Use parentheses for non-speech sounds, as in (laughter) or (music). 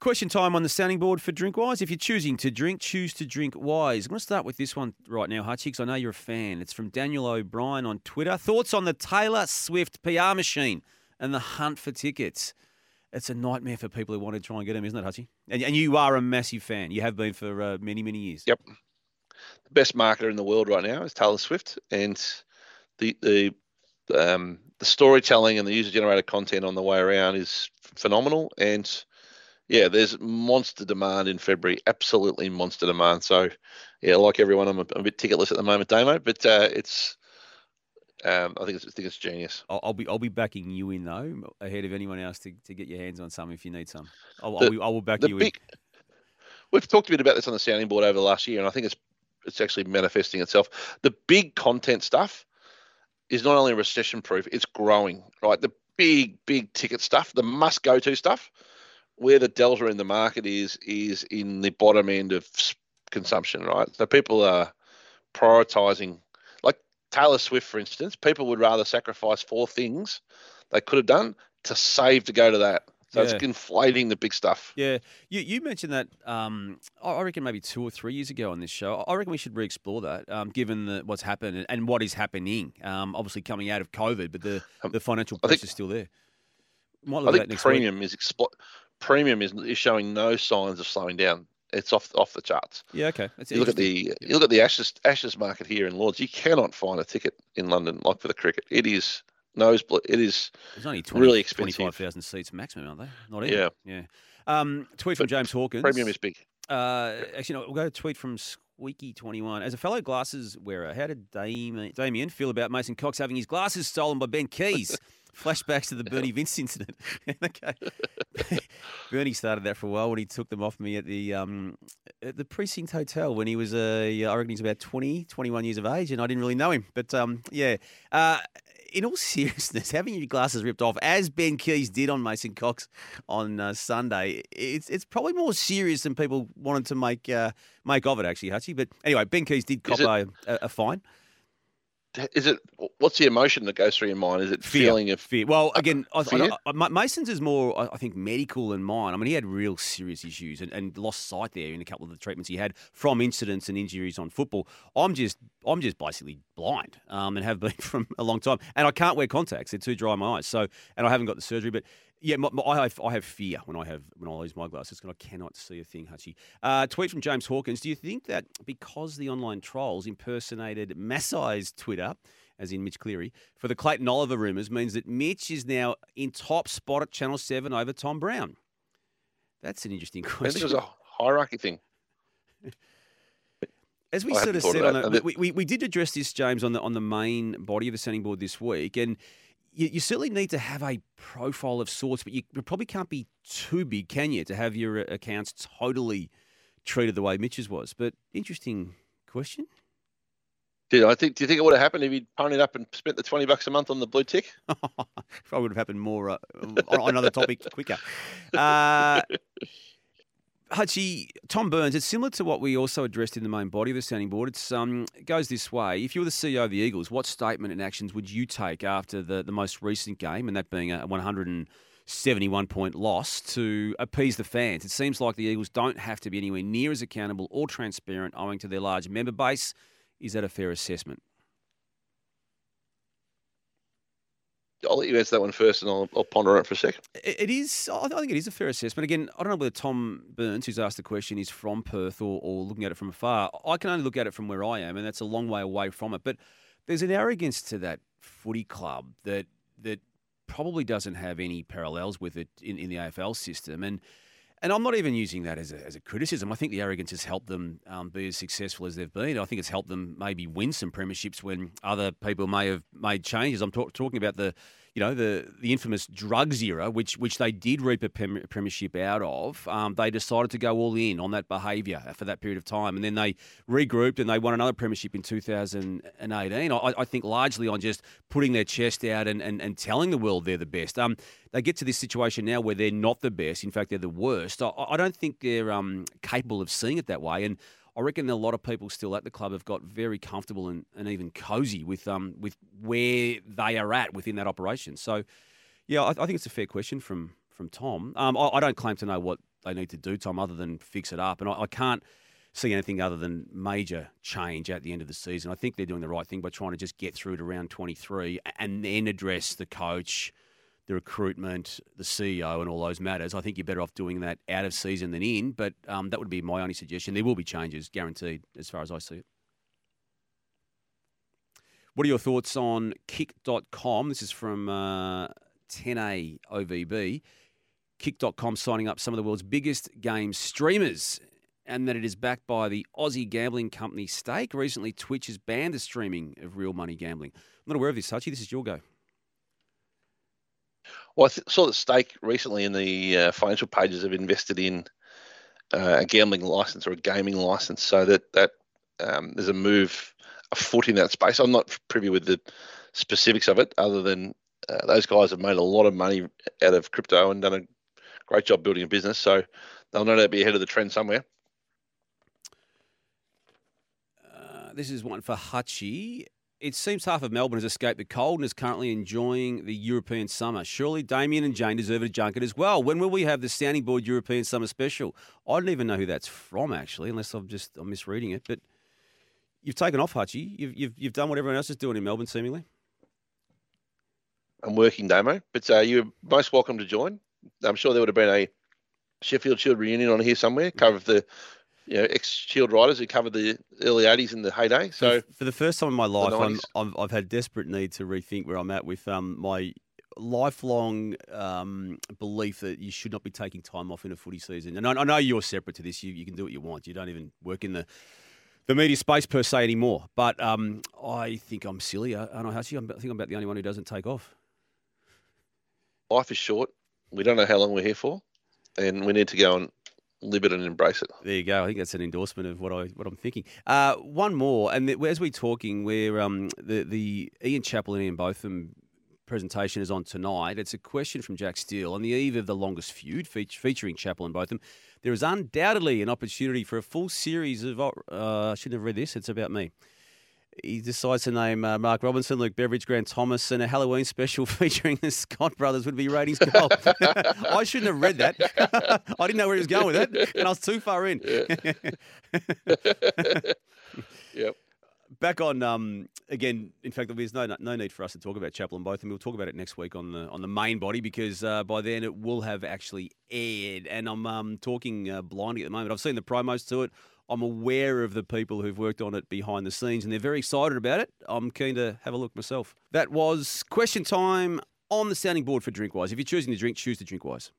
Question time on the sounding board for Drink Wise. If you're choosing to drink, choose to drink wise. I'm going to start with this one right now, Hutchy, because I know you're a fan. It's from Daniel O'Brien on Twitter. Thoughts on the Taylor Swift PR machine and the hunt for tickets? It's a nightmare for people who want to try and get them, isn't it, Hutchy? And, and you are a massive fan. You have been for uh, many, many years. Yep. The best marketer in the world right now is Taylor Swift, and the the um, the storytelling and the user generated content on the way around is phenomenal. And yeah, there's monster demand in February, absolutely monster demand. So, yeah, like everyone, I'm a, I'm a bit ticketless at the moment, Damo, but uh, it's, um, I think it's, I think it's genius. I'll, I'll, be I'll be backing you in though, ahead of anyone else to, to get your hands on some if you need some. I'll, The- I'll be, I will back you big, we've talked a bit about this on the sounding board over the last year, and I think it's it's actually manifesting itself. The big content stuff is not only recession proof; it's growing. Right, the big big ticket stuff, the must go to stuff, where the delta in the market is is in the bottom end of consumption. Right, so people are prioritizing. Like Taylor Swift, for instance, people would rather sacrifice four things they could have done to save to go to that. So Yeah. it's inflating the big stuff. Yeah, you, you mentioned that. Um, I reckon maybe two or three years ago on this show. I reckon we should re-explore that, um, given the, what's happened and, what is happening. Um, obviously coming out of COVID, but the, Um, the financial pressure is still there. I think next week. premium is explo- premium is, is showing no signs of slowing down. It's off off the charts. Yeah, okay. That's You look at the you look at the Ashes Ashes market here in Lords. You cannot find a ticket in London like for the cricket. It is nosebleed. It is There's only 20, really expensive. 25,000 seats maximum, aren't they? Not even. Yeah. Yeah. Um, tweet from But James Hawkins. premium is big. Uh, actually, no, we'll go tweet from Squeaky21. As a fellow glasses wearer, how did Damian, Damian feel about Mason Cox having his glasses stolen by Ben Keays? (laughs) Flashbacks to the (laughs) Bernie Vince incident. (laughs) okay. (laughs) Bernie started that for a while when he took them off me at the um, at the precinct hotel when he was uh, I reckon he's about 20, 21 years of age, and I didn't really know him. But um, yeah, uh, in all seriousness, having your glasses ripped off, as Ben Keays did on Mason Cox on uh, Sunday, it's it's probably more serious than people wanted to make uh, make of it. Actually, Hutchy. But anyway, Ben Keays did cop a, a, a fine. Is it? What's the emotion that goes through your mind? Is it Fear. feeling of Fear. Well, again, I, I, fear? I- Ma- Mason's is more, I I think, medical than mine. I mean, he had real serious issues and, and lost sight there in a couple of the treatments he had from incidents and injuries on football. I'm just, I'm just basically blind um, and have been (laughs) from a long time, and I can't wear contacts; they're too dry in my eyes. So, and I haven't got the surgery, but. Yeah, my, my- I have I have fear when I have when I lose my glasses because I cannot see a thing, Hutchy. Uh, tweet from James Hawkins: Do you think that because the online trolls impersonated Massai's Twitter, as in Mitch Cleary, for the Clayton Oliver rumours means that Mitch is now in top spot at Channel 7 over Tom Browne? That's an interesting (laughs) I think question. it was a hierarchy thing. (laughs) As we I sort of said, of on the, we, we, we did address this, James, on the on the main body of the sounding board this week, and you, you certainly need to have a profile of sorts, but you probably can't be too big, can you, to have your uh, accounts totally treated the way Mitch's was? But interesting question. Did I think? Do you think it would have happened if he'd ponied up and spent the twenty bucks a month on the blue tick? (laughs) Probably would have happened more uh, on on another topic quicker. Uh, (laughs) Hutchy, Tom Burns, it's similar to what we also addressed in the main body of the sounding board. It's um, it goes this way. If you were the CEO of the Eagles, what statement and actions would you take after the, the most recent game, and that being a 171 point loss, to appease the fans? It seems like the Eagles don't have to be anywhere near as accountable or transparent owing to their large member base. Is that a fair assessment? I'll let you answer that one first, and I'll, I'll ponder on it for a second. It is. I think it is a fair assessment. Again, I don't know whether Tom Burns, who's asked the question, is from Perth or, or looking at it from afar. I can only look at it from where I am, and that's a long way away from it. But there's an arrogance to that footy club that that probably doesn't have any parallels with it in, in the AFL system. And and I'm not even using that as a, as a criticism. I think the arrogance has helped them um, be as successful as they've been. I think it's helped them maybe win some premierships when other people may have made changes. I'm talk, talking about the, you know, the the infamous drugs era, which which they did reap a premiership out of. Um, they decided to go all in on that behaviour for that period of time, and then they regrouped and they won another premiership in 2018. I, I think largely on just putting their chest out and, and, and telling the world they're the best. Um, they get to this situation now where they're not the best. In fact, they're the worst. I, I don't think they're um, capable of seeing it that way. And I reckon a lot of people still at the club have got very comfortable and, and even cozy with um, with where they are at within that operation. So, yeah, I, I think it's a fair question from from Tom. Um, I, I don't claim to know what they need to do, Tom, other than fix it up. And I, I can't see anything other than major change at the end of the season. I think they're doing the right thing by trying to just get through to round 23 and then address the coach, the recruitment, the CEO, and all those matters. I think you're better off doing that out of season than in, but um, that would be my only suggestion. There will be changes, guaranteed, as far as I see it. What are your thoughts on kick.com? This is from uh, 10A OVB. Kick.com signing up some of the world's biggest game streamers and that it is backed by the Aussie gambling company Stake. Recently, Twitch has banned the streaming of real money gambling. I'm not aware of this, Hutchy. This is your go. Well, I th- saw that Stake recently in the uh, financial pages have invested in uh, a gambling license or a gaming license, so that that um, there's a move afoot in that space. I'm not privy with the specifics of it, other than uh, those guys have made a lot of money out of crypto and done a great job building a business. So they'll no doubt be ahead of the trend somewhere. this is one for Hutchy. It seems half of Melbourne has escaped the cold and is currently enjoying the European summer. Surely Damian and Jane deserve a junket as well. When will we have the Sounding Board European Summer Special? I don't even know who that's from, actually, unless I'm just I'm misreading it. But you've taken off, Hutchy. You've, you've, you've done what everyone else is doing in Melbourne, seemingly. I'm working, Damo, but uh, you're most welcome to join. I'm sure there would have been a Sheffield Shield reunion on here somewhere, cover of the you know, ex Shield riders who covered the early 80s in the heyday. So for the first time in my life, I'm, i have had desperate need to rethink where I'm at with um, my lifelong um, belief that you should not be taking time off in a footy season. And I, I know you're separate to this. You, you can do what you want. You don't even work in the the media space per se anymore. But um, I think I'm silly, and I, I think I'm about the only one who doesn't take off. Life is short. We don't know how long we're here for, and we need to go and live it and embrace it. There you go. I think that's an endorsement of what I what I'm thinking. Uh, one more, and as we're talking, where um, the the Ian Chappell and Ian Botham presentation is on tonight. It's a question from Jack Steele on the eve of the longest feud, featuring Chappell and Botham. There is undoubtedly an opportunity for a full series of. Uh, I shouldn't have read this. It's about me he decides to name uh, Mark Robinson, Luke Beveridge, Grant Thomas, and a Halloween special (laughs) featuring the Scott brothers would be ratings gold. (laughs) I shouldn't have read that. (laughs) I didn't know where he was going with it, and I was too far in. yep. Back on um, again. In fact, there's no no need for us to talk about Chappell and both, and we'll talk about it next week on the on the main body because uh, by then it will have actually aired. And I'm um, talking uh, blindly at the moment. I've seen the promos to it. I'm aware of the people who've worked on it behind the scenes and they're very excited about it. I'm keen to have a look myself. That was question time on the sounding board for Drinkwise. If you're choosing to drink, choose to Drinkwise.